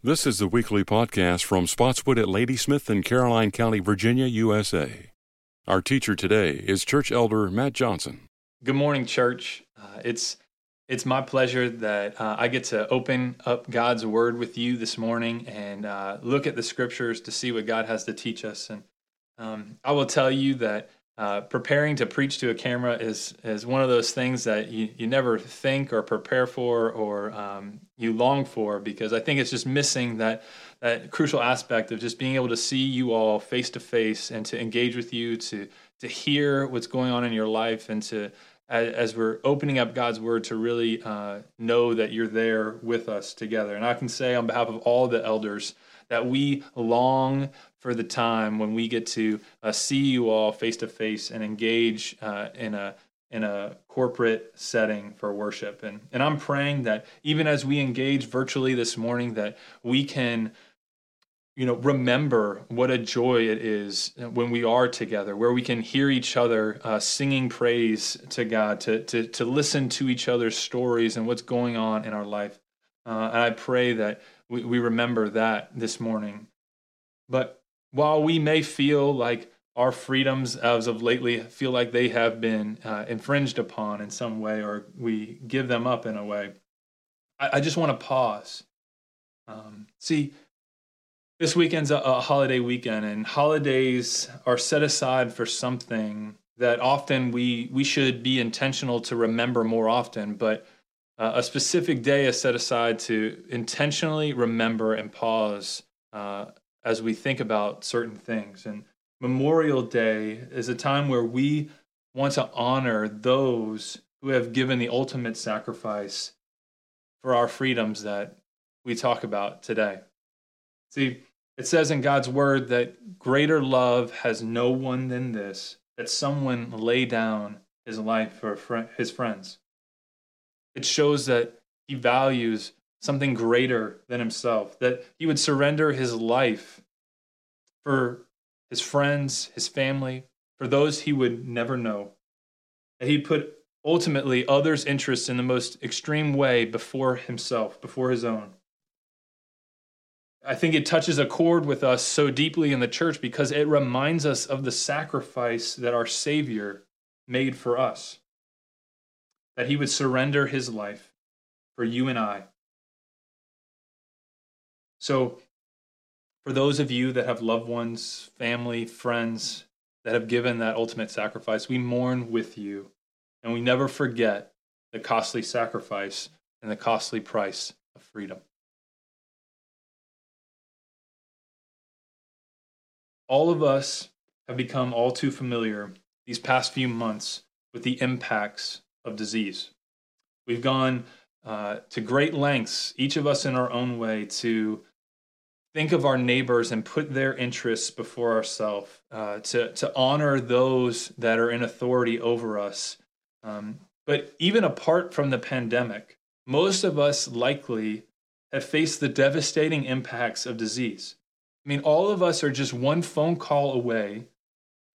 This is the weekly podcast from Spotswood at Ladysmith in Caroline County, Virginia, USA. Our teacher today is Church Elder Matt Johnson. Good morning, church. Uh, it's it's my pleasure that uh, I get to open up God's Word with you this morning and uh, look at the Scriptures to see what God has to teach us. And um, I will tell you that uh, preparing to preach to a camera is is one of those things that you, you never think or prepare for or um, you long for because I think it's just missing that that crucial aspect of just being able to see you all face to face and to engage with you to to hear what's going on in your life and to as, as we're opening up God's word to really uh, know that you're there with us together. And I can say on behalf of all the elders that we long for the time when we get to uh, see you all face to face and engage uh, in a in a corporate setting for worship. And and I'm praying that even as we engage virtually this morning, that we can you know remember what a joy it is when we are together where we can hear each other uh, singing praise to god to, to to listen to each other's stories and what's going on in our life uh, and i pray that we, we remember that this morning but while we may feel like our freedoms as of lately feel like they have been uh, infringed upon in some way or we give them up in a way, I, I just want to pause. Um, see, this weekend's a, a holiday weekend, and holidays are set aside for something that often we we should be intentional to remember more often, but uh, a specific day is set aside to intentionally remember and pause uh, as we think about certain things. And Memorial Day is a time where we want to honor those who have given the ultimate sacrifice for our freedoms that we talk about today. See, it says in God's word that greater love has no one than this, that someone lay down his life for his friends. It shows that he values something greater than himself, that he would surrender his life for his friends, his family, for those he would never know. That he put ultimately others' interests in the most extreme way before himself, before his own. I think it touches a chord with us so deeply in the church because it reminds us of the sacrifice that our Savior made for us. That he would surrender his life for you and I. So for those of you that have loved ones, family, friends that have given that ultimate sacrifice, we mourn with you and we never forget the costly sacrifice and the costly price of freedom. All of us have become all too familiar these past few months with the impacts of disease. We've gone uh, to great lengths, each of us in our own way, to think of our neighbors and put their interests before ourselves, uh, to, to honor those that are in authority over us. Um, but even apart from the pandemic, most of us likely have faced the devastating impacts of disease. I mean, all of us are just one phone call away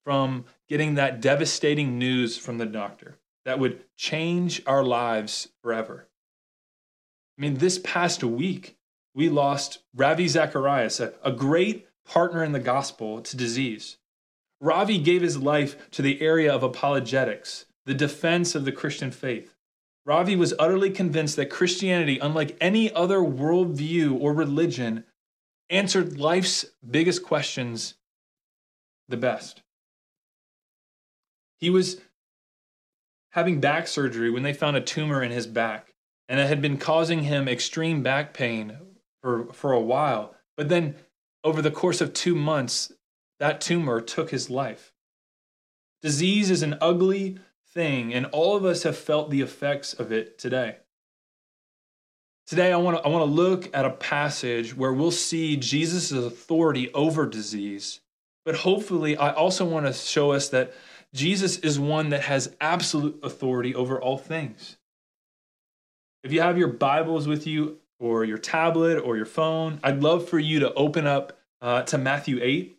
from getting that devastating news from the doctor that would change our lives forever. I mean, this past week, we lost Ravi Zacharias, a, a great partner in the gospel to disease. Ravi gave his life to the area of apologetics, the defense of the Christian faith. Ravi was utterly convinced that Christianity, unlike any other worldview or religion, answered life's biggest questions the best. He was having back surgery when they found a tumor in his back, and it had been causing him extreme back pain for, for a while. But then over the course of two months, that tumor took his life. Disease is an ugly thing, and all of us have felt the effects of it today. Today, I want to I want to look at a passage where we'll see Jesus' authority over disease, but hopefully, I also want to show us that Jesus is one that has absolute authority over all things. If you have your Bibles with you, or your tablet or your phone, I'd love for you to open up uh, to Matthew 8.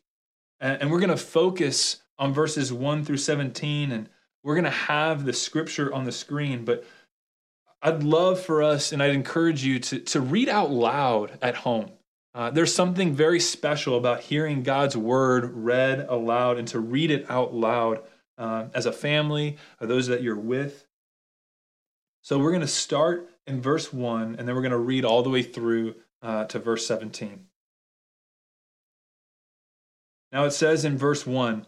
And, and we're going to focus on verses 1 through 17. And we're going to have the scripture on the screen. But I'd love for us, and I'd encourage you to, to read out loud at home. Uh, there's something very special about hearing God's word read aloud and to read it out loud uh, as a family or those that you're with. So we're going to start in verse 1 and then we're going to read all the way through uh, to verse 17. Now it says in verse 1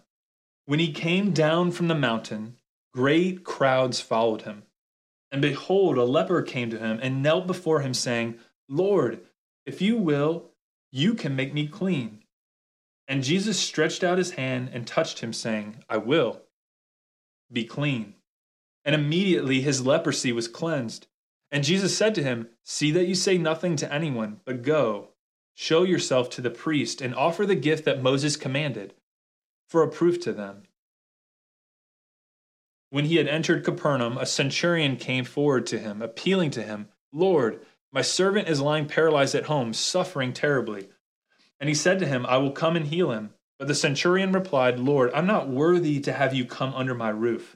When he came down from the mountain, great crowds followed him. And behold, a leper came to him and knelt before him, saying, Lord, if you will, you can make me clean. And Jesus stretched out his hand and touched him, saying, I will. Be clean. And immediately his leprosy was cleansed. And Jesus said to him, See that you say nothing to anyone, but go, show yourself to the priest, and offer the gift that Moses commanded, for a proof to them. When he had entered Capernaum, a centurion came forward to him, appealing to him, Lord, my servant is lying paralyzed at home, suffering terribly. And he said to him, I will come and heal him. But the centurion replied, Lord, I'm not worthy to have you come under my roof.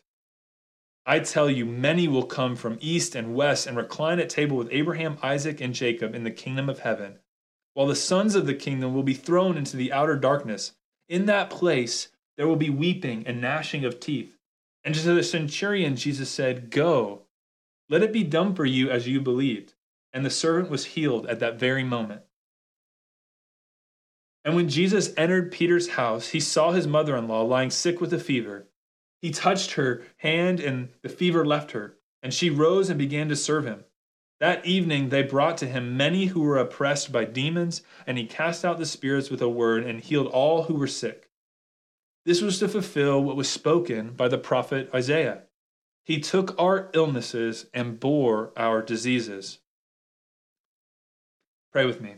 I tell you, many will come from east and west and recline at table with Abraham, Isaac, and Jacob in the kingdom of heaven while the sons of the kingdom will be thrown into the outer darkness. In that place there will be weeping and gnashing of teeth. And to the centurion, Jesus said, Go, let it be done for you as you believed. And the servant was healed at that very moment. And when Jesus entered Peter's house, he saw his mother in law lying sick with a fever. He touched her hand, and the fever left her, and she rose and began to serve him. That evening they brought to him many who were oppressed by demons, and he cast out the spirits with a word and healed all who were sick. This was to fulfill what was spoken by the prophet Isaiah. He took our illnesses and bore our diseases. Pray with me.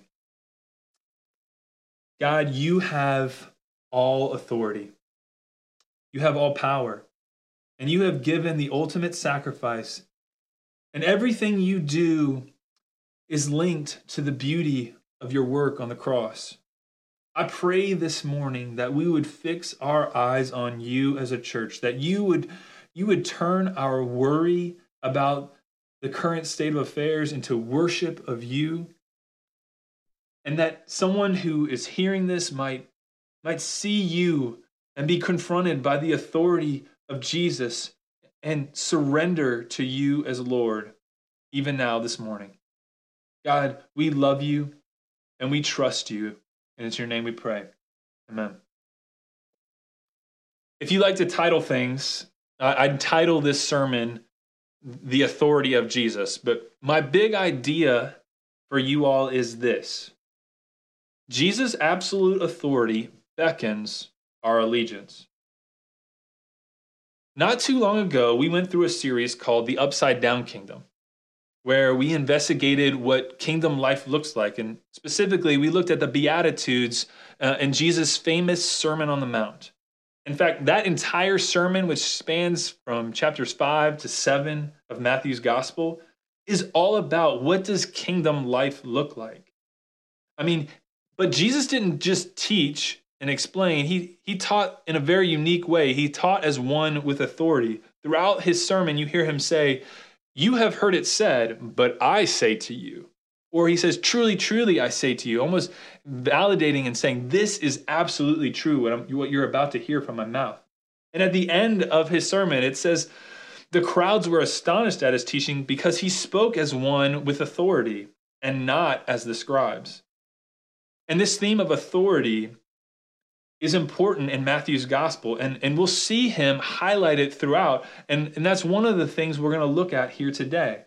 God, you have all authority. You have all power. And you have given the ultimate sacrifice and everything you do is linked to the beauty of your work on the cross. I pray this morning that we would fix our eyes on you as a church, that you would you would turn our worry about the current state of affairs into worship of you. And that someone who is hearing this might might see you and be confronted by the authority of Jesus and surrender to you as Lord, even now this morning. God, we love you and we trust you, and it's your name we pray. Amen. If you like to title things, I'd title this sermon The Authority of Jesus. But my big idea for you all is this Jesus' absolute authority beckons our allegiance. Not too long ago, we went through a series called The Upside Down Kingdom, where we investigated what kingdom life looks like. And specifically, we looked at the Beatitudes uh, and Jesus' famous Sermon on the Mount. In fact, that entire sermon, which spans from chapters 5 to 7 of Matthew's Gospel, is all about what does kingdom life look like? I mean, but Jesus didn't just teach and explain, he, he taught in a very unique way. He taught as one with authority. Throughout his sermon, you hear him say, You have heard it said, but I say to you. Or he says, Truly, truly, I say to you, almost validating and saying, This is absolutely true, what, I'm, what you're about to hear from my mouth. And at the end of his sermon, it says, The crowds were astonished at his teaching because he spoke as one with authority and not as the scribes. And this theme of authority is important in Matthew's gospel, and, and we'll see him highlighted throughout. And, and that's one of the things we're going to look at here today.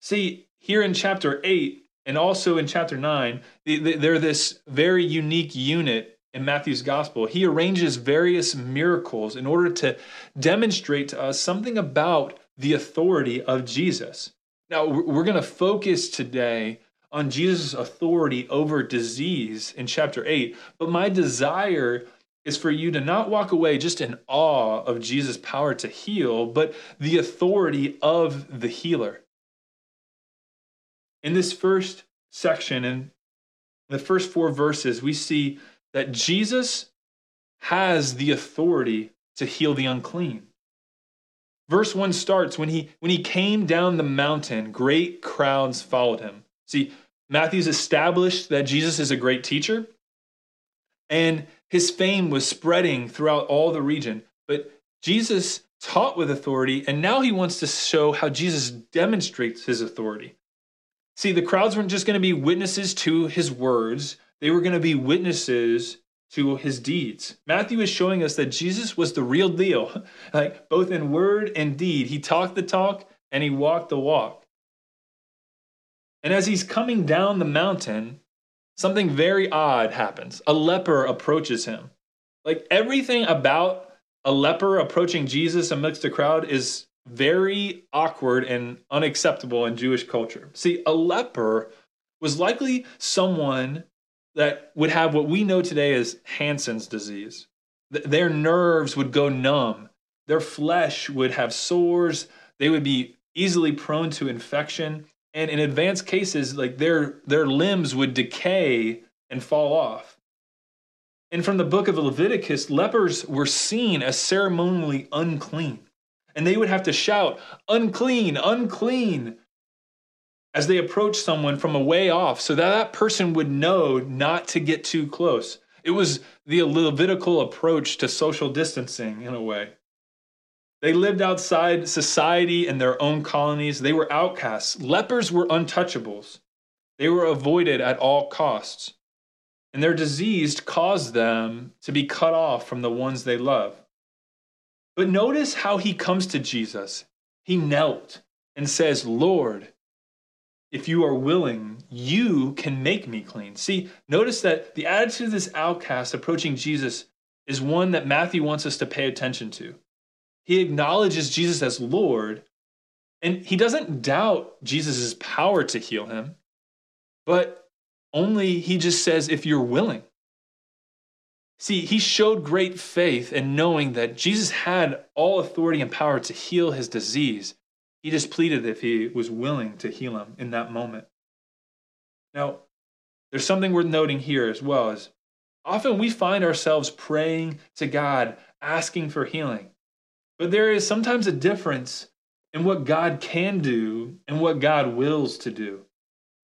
See, here in chapter 8 and also in chapter 9, they're this very unique unit in Matthew's gospel. He arranges various miracles in order to demonstrate to us something about the authority of Jesus. Now, we're going to focus today on Jesus' authority over disease in chapter 8. But my desire is for you to not walk away just in awe of Jesus' power to heal, but the authority of the healer. In this first section, in the first four verses, we see that Jesus has the authority to heal the unclean. Verse 1 starts when he when he came down the mountain, great crowds followed him. See, Matthew's established that Jesus is a great teacher, and his fame was spreading throughout all the region. But Jesus taught with authority, and now he wants to show how Jesus demonstrates his authority. See, the crowds weren't just going to be witnesses to his words, they were going to be witnesses to his deeds. Matthew is showing us that Jesus was the real deal, like both in word and deed. He talked the talk and he walked the walk. And as he's coming down the mountain, something very odd happens. A leper approaches him. Like everything about a leper approaching Jesus amidst the crowd is very awkward and unacceptable in Jewish culture. See, a leper was likely someone that would have what we know today as Hansen's disease. Their nerves would go numb, their flesh would have sores, they would be easily prone to infection, and in advanced cases like their their limbs would decay and fall off. And from the book of leviticus lepers were seen as ceremonially unclean. And they would have to shout unclean unclean as they approached someone from a way off so that that person would know not to get too close. It was the levitical approach to social distancing in a way they lived outside society in their own colonies. They were outcasts. Lepers were untouchables. They were avoided at all costs. And their disease caused them to be cut off from the ones they love. But notice how he comes to Jesus. He knelt and says, Lord, if you are willing, you can make me clean. See, notice that the attitude of this outcast approaching Jesus is one that Matthew wants us to pay attention to. He acknowledges Jesus as Lord, and he doesn't doubt Jesus' power to heal him, but only he just says, if you're willing. See, he showed great faith in knowing that Jesus had all authority and power to heal his disease. He just pleaded if he was willing to heal him in that moment. Now, there's something worth noting here as well as often we find ourselves praying to God, asking for healing. But there is sometimes a difference in what God can do and what God wills to do.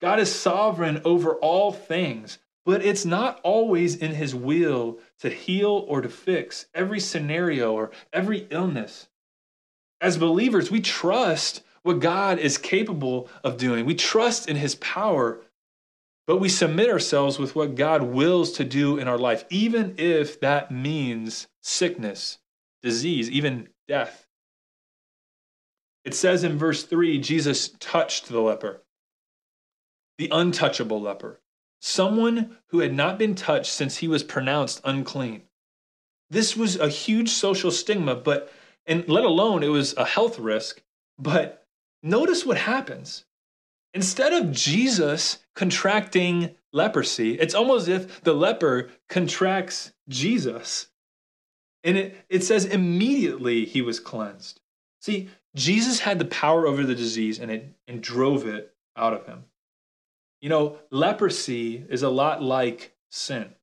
God is sovereign over all things, but it's not always in his will to heal or to fix every scenario or every illness. As believers, we trust what God is capable of doing. We trust in his power, but we submit ourselves with what God wills to do in our life, even if that means sickness, disease, even death. It says in verse 3 Jesus touched the leper, the untouchable leper, someone who had not been touched since he was pronounced unclean. This was a huge social stigma, but and let alone it was a health risk. But notice what happens. Instead of Jesus contracting leprosy, it's almost as if the leper contracts Jesus. And it, it says immediately he was cleansed. See, Jesus had the power over the disease and it and drove it out of him. You know, leprosy is a lot like sin.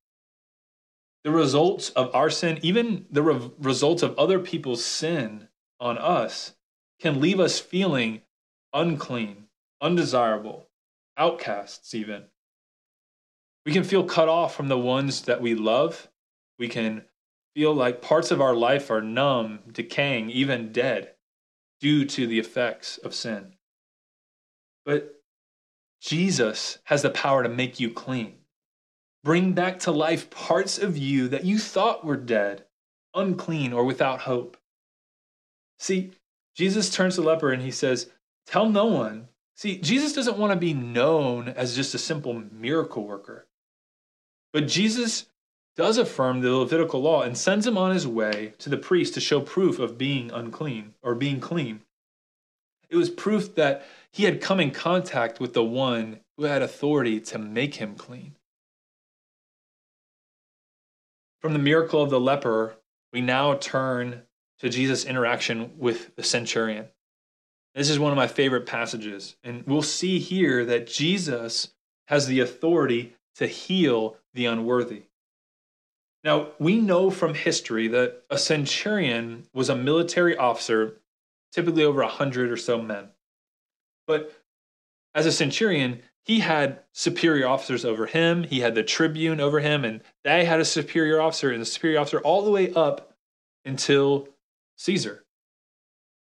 The results of our sin, even the re- results of other people's sin on us, can leave us feeling unclean, undesirable, outcasts, even. We can feel cut off from the ones that we love. We can feel like parts of our life are numb, decaying, even dead due to the effects of sin. But Jesus has the power to make you clean. Bring back to life parts of you that you thought were dead, unclean, or without hope. See, Jesus turns to the leper and he says, Tell no one. See, Jesus doesn't want to be known as just a simple miracle worker. But Jesus does affirm the Levitical law and sends him on his way to the priest to show proof of being unclean or being clean. It was proof that he had come in contact with the one who had authority to make him clean. from the miracle of the leper, we now turn to Jesus' interaction with the centurion. This is one of my favorite passages. And we'll see here that Jesus has the authority to heal the unworthy. Now, we know from history that a centurion was a military officer, typically over a 100 or so men. But as a centurion, he had superior officers over him. He had the tribune over him, and they had a superior officer and a superior officer all the way up until Caesar.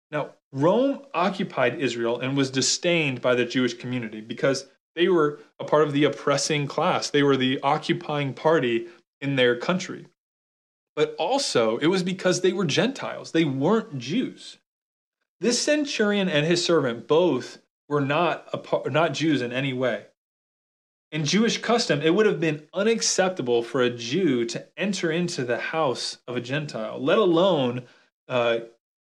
Now, Rome occupied Israel and was disdained by the Jewish community because they were a part of the oppressing class. They were the occupying party in their country. But also, it was because they were Gentiles, they weren't Jews. This centurion and his servant both were not, a, not Jews in any way. In Jewish custom, it would have been unacceptable for a Jew to enter into the house of a Gentile, let alone uh,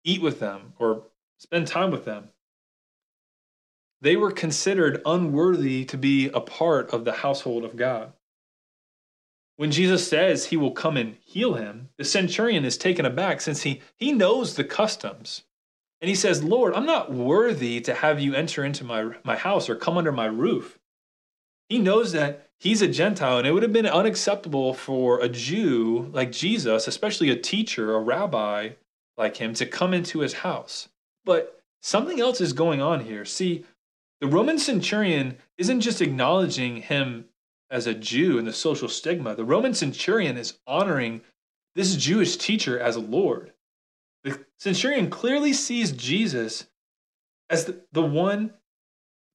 eat with them or spend time with them. They were considered unworthy to be a part of the household of God. When Jesus says he will come and heal him, the centurion is taken aback since he, he knows the customs. And he says, Lord, I'm not worthy to have you enter into my, my house or come under my roof. He knows that he's a Gentile, and it would have been unacceptable for a Jew like Jesus, especially a teacher, a rabbi like him, to come into his house. But something else is going on here. See, the Roman centurion isn't just acknowledging him as a Jew and the social stigma. The Roman centurion is honoring this Jewish teacher as a Lord. The centurion clearly sees Jesus as the, the one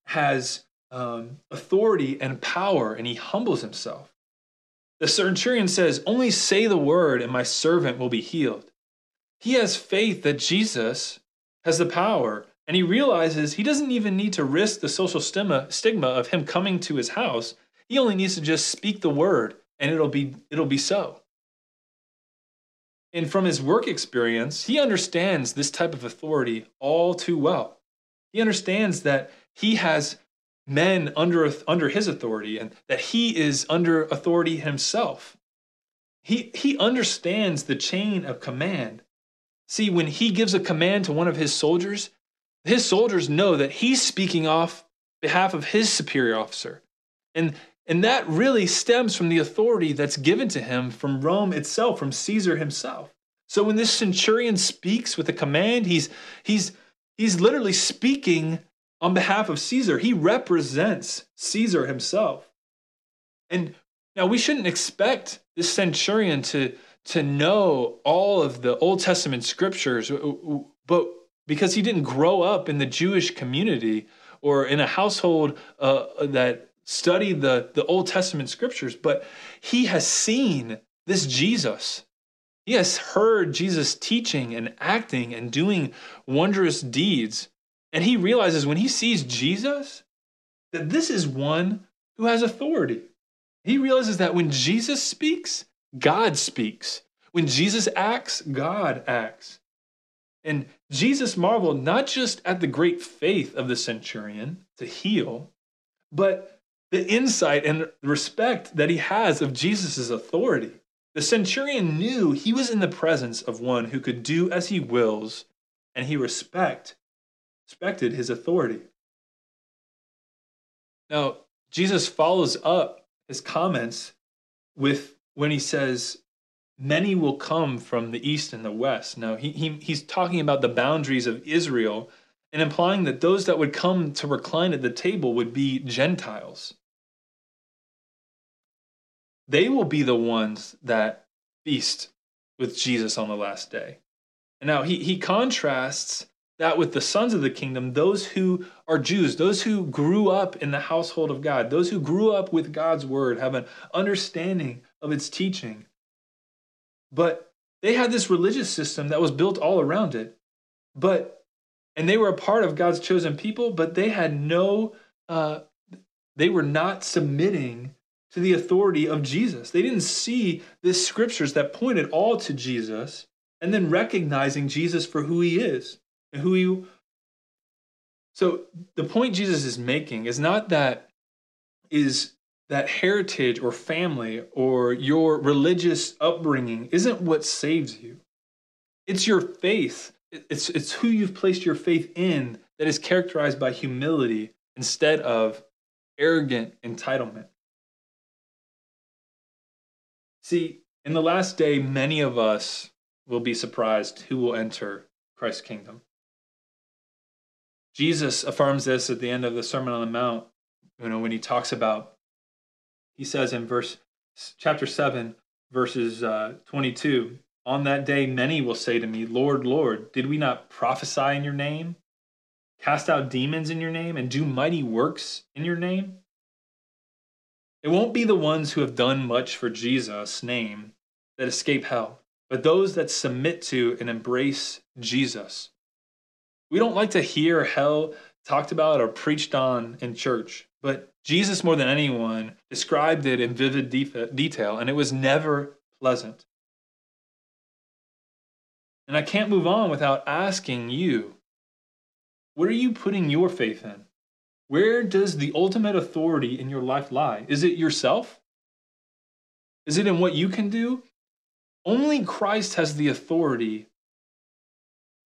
has um, authority and power, and he humbles himself. The centurion says, Only say the word, and my servant will be healed. He has faith that Jesus has the power, and he realizes he doesn't even need to risk the social stigma, stigma of him coming to his house he only needs to just speak the word and it'll be it'll be so. And from his work experience, he understands this type of authority all too well. He understands that he has men under under his authority and that he is under authority himself. He he understands the chain of command. See, when he gives a command to one of his soldiers, his soldiers know that he's speaking off behalf of his superior officer. And and that really stems from the authority that's given to him from Rome itself, from Caesar himself. So when this centurion speaks with a command, he's he's he's literally speaking on behalf of Caesar. He represents Caesar himself. And now we shouldn't expect this centurion to to know all of the Old Testament scriptures, but because he didn't grow up in the Jewish community or in a household uh, that study the, the Old Testament scriptures, but he has seen this Jesus. He has heard Jesus teaching and acting and doing wondrous deeds. And he realizes when he sees Jesus that this is one who has authority. He realizes that when Jesus speaks, God speaks. When Jesus acts, God acts. And Jesus marveled not just at the great faith of the centurion to heal, but the insight and respect that he has of Jesus' authority. The centurion knew he was in the presence of one who could do as he wills, and he respect, respected his authority. Now, Jesus follows up his comments with when he says, Many will come from the east and the west. Now, he, he, he's talking about the boundaries of Israel and implying that those that would come to recline at the table would be Gentiles. They will be the ones that feast with Jesus on the last day. And now he, he contrasts that with the sons of the kingdom, those who are Jews, those who grew up in the household of God, those who grew up with God's word, have an understanding of its teaching. But they had this religious system that was built all around it. But and they were a part of God's chosen people, but they had no, uh, they were not submitting to the authority of Jesus. They didn't see the scriptures that pointed all to Jesus and then recognizing Jesus for who he is and who he. So the point Jesus is making is not that is that heritage or family or your religious upbringing isn't what saves you. It's your faith. It's, it's who you've placed your faith in that is characterized by humility instead of arrogant entitlement. See, in the last day, many of us will be surprised who will enter Christ's kingdom. Jesus affirms this at the end of the Sermon on the Mount, you know, when he talks about, he says in verse chapter 7, verses uh, 22, on that day many will say to me, Lord, Lord, did we not prophesy in your name, cast out demons in your name, and do mighty works in your name? It won't be the ones who have done much for Jesus' name that escape hell, but those that submit to and embrace Jesus. We don't like to hear hell talked about or preached on in church, but Jesus, more than anyone, described it in vivid detail, and it was never pleasant. And I can't move on without asking you what are you putting your faith in? Where does the ultimate authority in your life lie? Is it yourself? Is it in what you can do? Only Christ has the authority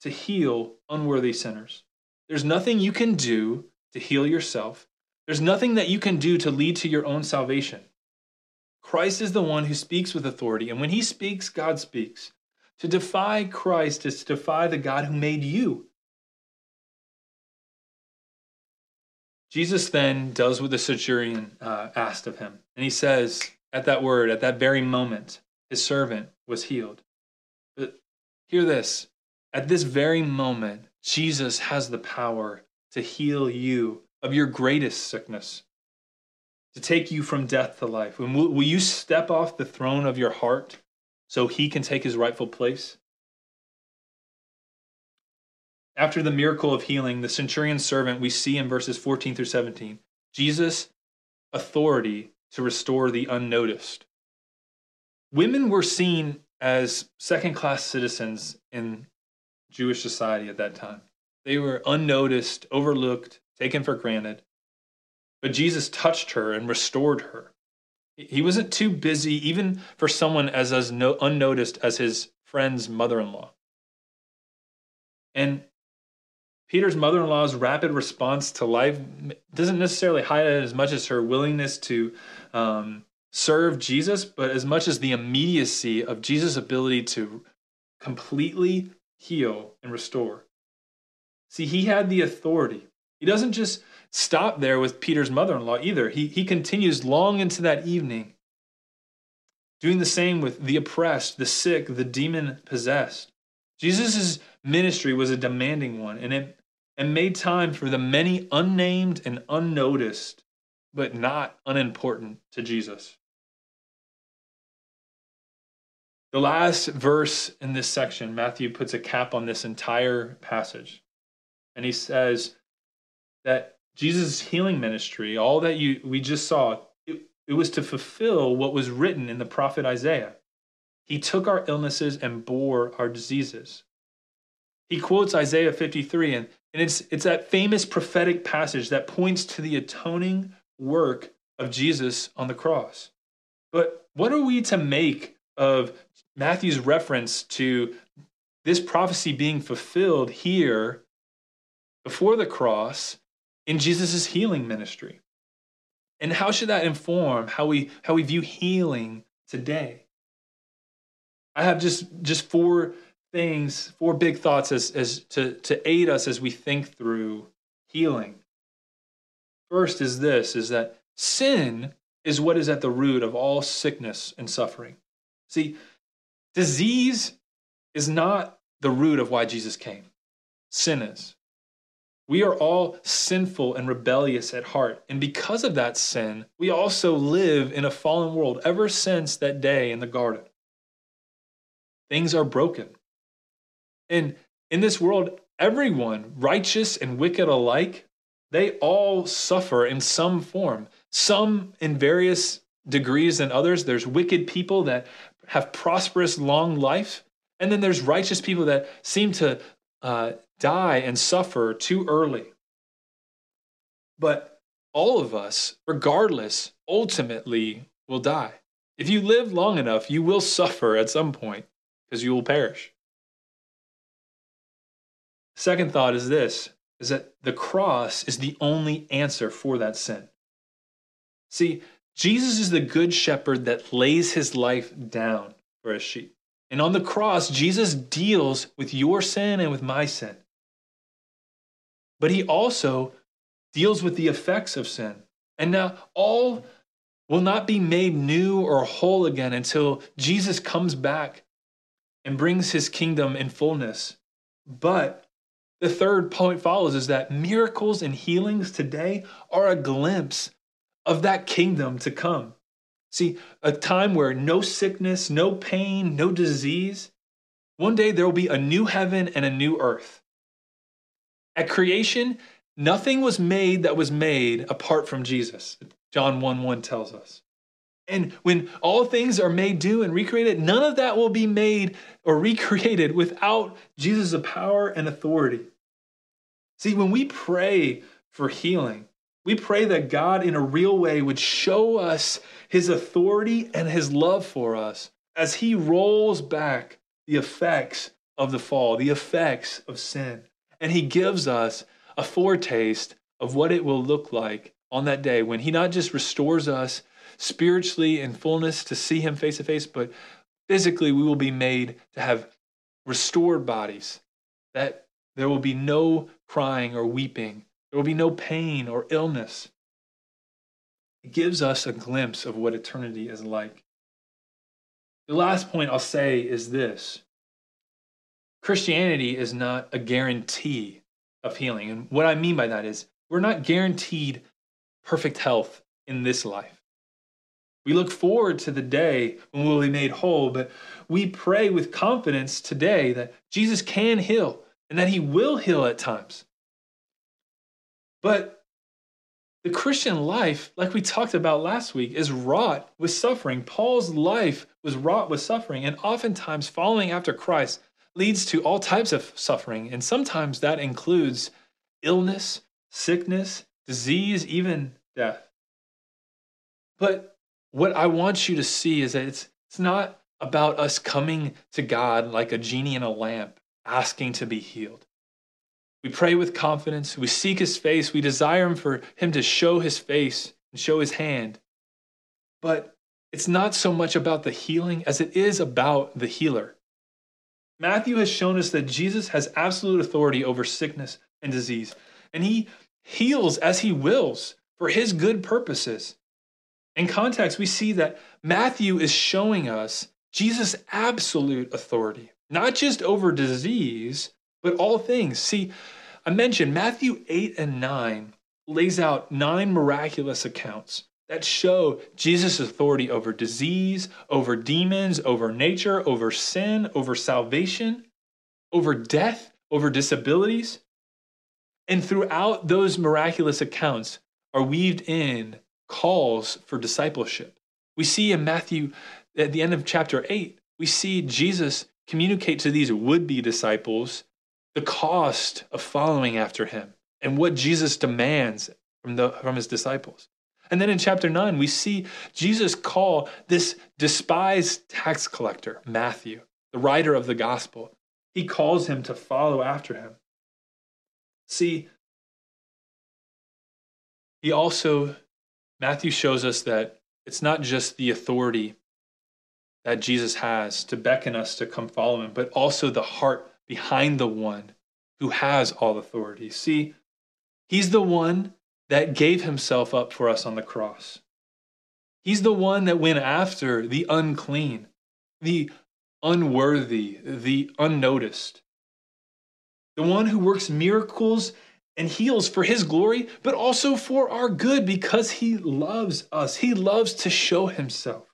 to heal unworthy sinners. There's nothing you can do to heal yourself. There's nothing that you can do to lead to your own salvation. Christ is the one who speaks with authority, and when he speaks, God speaks. To defy Christ is to defy the God who made you. Jesus then does what the centurion uh, asked of him. And he says, at that word, at that very moment, his servant was healed. But hear this at this very moment, Jesus has the power to heal you of your greatest sickness, to take you from death to life. Will, will you step off the throne of your heart so he can take his rightful place? After the miracle of healing, the centurion's servant, we see in verses 14 through 17, Jesus' authority to restore the unnoticed. Women were seen as second class citizens in Jewish society at that time. They were unnoticed, overlooked, taken for granted. But Jesus touched her and restored her. He wasn't too busy, even for someone as, as no, unnoticed as his friend's mother in law. And Peter's mother in law's rapid response to life doesn't necessarily highlight as much as her willingness to um, serve Jesus, but as much as the immediacy of Jesus' ability to completely heal and restore. See, he had the authority. He doesn't just stop there with Peter's mother in law either, he, he continues long into that evening, doing the same with the oppressed, the sick, the demon possessed. Jesus' ministry was a demanding one, and it and made time for the many unnamed and unnoticed, but not unimportant to Jesus. The last verse in this section, Matthew puts a cap on this entire passage. And he says that Jesus' healing ministry, all that you we just saw, it, it was to fulfill what was written in the prophet Isaiah. He took our illnesses and bore our diseases. He quotes Isaiah 53, and and it's, it's that famous prophetic passage that points to the atoning work of Jesus on the cross. But what are we to make of Matthew's reference to this prophecy being fulfilled here before the cross in Jesus' healing ministry? And how should that inform how we, how we view healing today? I have just, just four things, four big thoughts as, as to, to aid us as we think through healing. First is this is that sin is what is at the root of all sickness and suffering. See, disease is not the root of why Jesus came. Sin is. We are all sinful and rebellious at heart. And because of that sin, we also live in a fallen world ever since that day in the garden. Things are broken. And in this world, everyone, righteous and wicked alike, they all suffer in some form, some in various degrees than others. There's wicked people that have prosperous, long life. And then there's righteous people that seem to uh, die and suffer too early. But all of us, regardless, ultimately will die. If you live long enough, you will suffer at some point because you will perish. Second thought is this is that the cross is the only answer for that sin. See, Jesus is the good shepherd that lays his life down for his sheep. And on the cross, Jesus deals with your sin and with my sin. But he also deals with the effects of sin. And now all will not be made new or whole again until Jesus comes back and brings his kingdom in fullness. But the third point follows is that miracles and healings today are a glimpse of that kingdom to come. See, a time where no sickness, no pain, no disease. One day there will be a new heaven and a new earth. At creation, nothing was made that was made apart from Jesus. John 1 1 tells us. And when all things are made new and recreated, none of that will be made or recreated without Jesus' power and authority. See, when we pray for healing, we pray that God in a real way would show us his authority and his love for us as he rolls back the effects of the fall, the effects of sin. And he gives us a foretaste of what it will look like on that day when he not just restores us spiritually in fullness to see him face to face, but physically we will be made to have restored bodies, that there will be no crying or weeping, there will be no pain or illness. It gives us a glimpse of what eternity is like. The last point I'll say is this Christianity is not a guarantee of healing. And what I mean by that is we're not guaranteed perfect health in this life. We look forward to the day when we'll be made whole, but we pray with confidence today that Jesus can heal and that he will heal at times. But the Christian life, like we talked about last week, is wrought with suffering. Paul's life was wrought with suffering, and oftentimes following after Christ leads to all types of suffering. And sometimes that includes illness, sickness, disease, even death. But what I want you to see is that it's, it's not about us coming to God like a genie in a lamp, asking to be healed. We pray with confidence, we seek his face, we desire him for him to show his face and show his hand. But it's not so much about the healing as it is about the healer. Matthew has shown us that Jesus has absolute authority over sickness and disease, and he heals as he wills for his good purposes. In context, we see that Matthew is showing us Jesus' absolute authority, not just over disease, but all things. See, I mentioned Matthew 8 and 9 lays out nine miraculous accounts that show Jesus' authority over disease, over demons, over nature, over sin, over salvation, over death, over disabilities. And throughout those miraculous accounts are weaved in calls for discipleship. We see in Matthew, at the end of chapter 8, we see Jesus communicate to these would be disciples the cost of following after him and what Jesus demands from, the, from his disciples. And then in chapter 9, we see Jesus call this despised tax collector, Matthew, the writer of the gospel. He calls him to follow after him. See, he also, Matthew shows us that it's not just the authority that Jesus has to beckon us to come follow him, but also the heart behind the one who has all authority. See, he's the one that gave himself up for us on the cross. He's the one that went after the unclean, the unworthy, the unnoticed. The one who works miracles and heals for his glory, but also for our good because he loves us. He loves to show himself.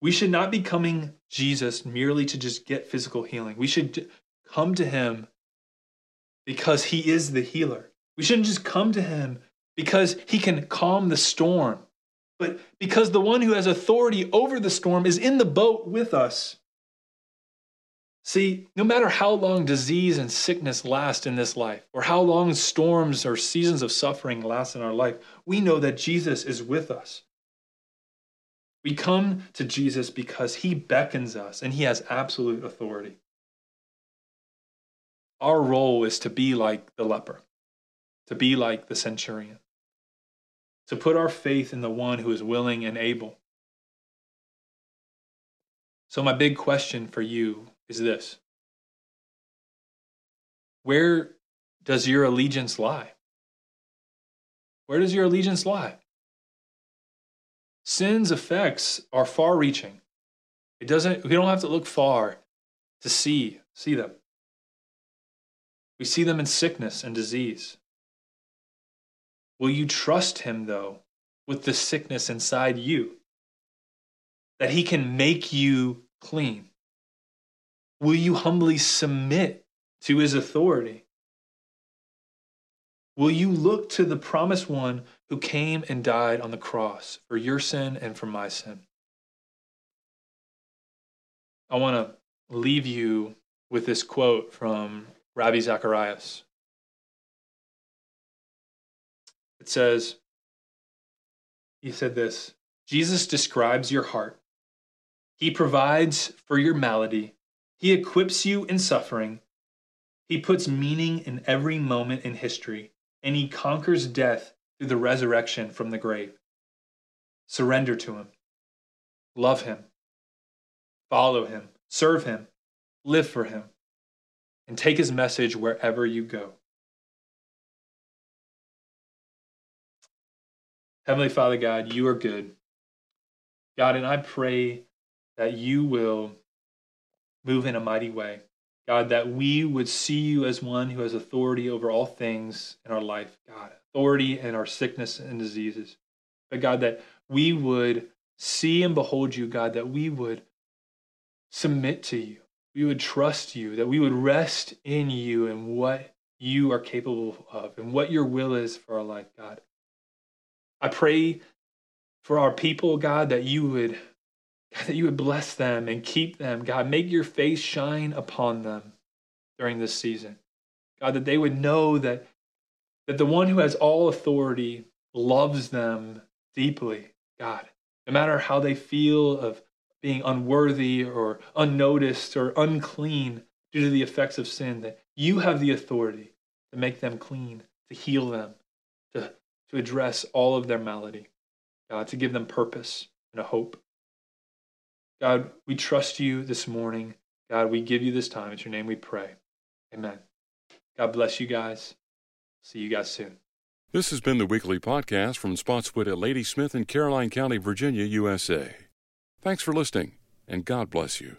We should not be coming Jesus merely to just get physical healing. We should come to him because he is the healer. We shouldn't just come to him because he can calm the storm, but because the one who has authority over the storm is in the boat with us. See, no matter how long disease and sickness last in this life, or how long storms or seasons of suffering last in our life, we know that Jesus is with us. We come to Jesus because he beckons us and he has absolute authority. Our role is to be like the leper, to be like the centurion, to put our faith in the one who is willing and able. So, my big question for you is this Where does your allegiance lie? Where does your allegiance lie? Sin's effects are far reaching. It doesn't we don't have to look far to see see them. We see them in sickness and disease. Will you trust him though with the sickness inside you? That he can make you clean? Will you humbly submit to his authority? Will you look to the promised one who came and died on the cross for your sin and for my sin? I want to leave you with this quote from Ravi Zacharias. It says, he said this Jesus describes your heart. He provides for your malady. He equips you in suffering. He puts meaning in every moment in history and he conquers death through the resurrection from the grave. Surrender to him. Love him. Follow him. Serve him. Live for him. And take his message wherever you go. Heavenly Father God, you are good. God, and I pray that you will move in a mighty way. God, that we would see you as one who has authority over all things in our life, God, authority in our sickness and diseases. But God, that we would see and behold you, God, that we would submit to you, we would trust you, that we would rest in you and what you are capable of and what your will is for our life, God. I pray for our people, God, that you would that you would bless them and keep them. God, make your face shine upon them during this season. God, that they would know that, that the one who has all authority loves them deeply, God, no matter how they feel of being unworthy or unnoticed or unclean due to the effects of sin, that you have the authority to make them clean, to heal them, to, to address all of their malady, God, to give them purpose and a hope. God, we trust you this morning. God, we give you this time. It's your name we pray. Amen. God bless you guys. See you guys soon. This has been the weekly podcast from Spotswood at Ladysmith in Caroline County, Virginia, USA. Thanks for listening, and God bless you.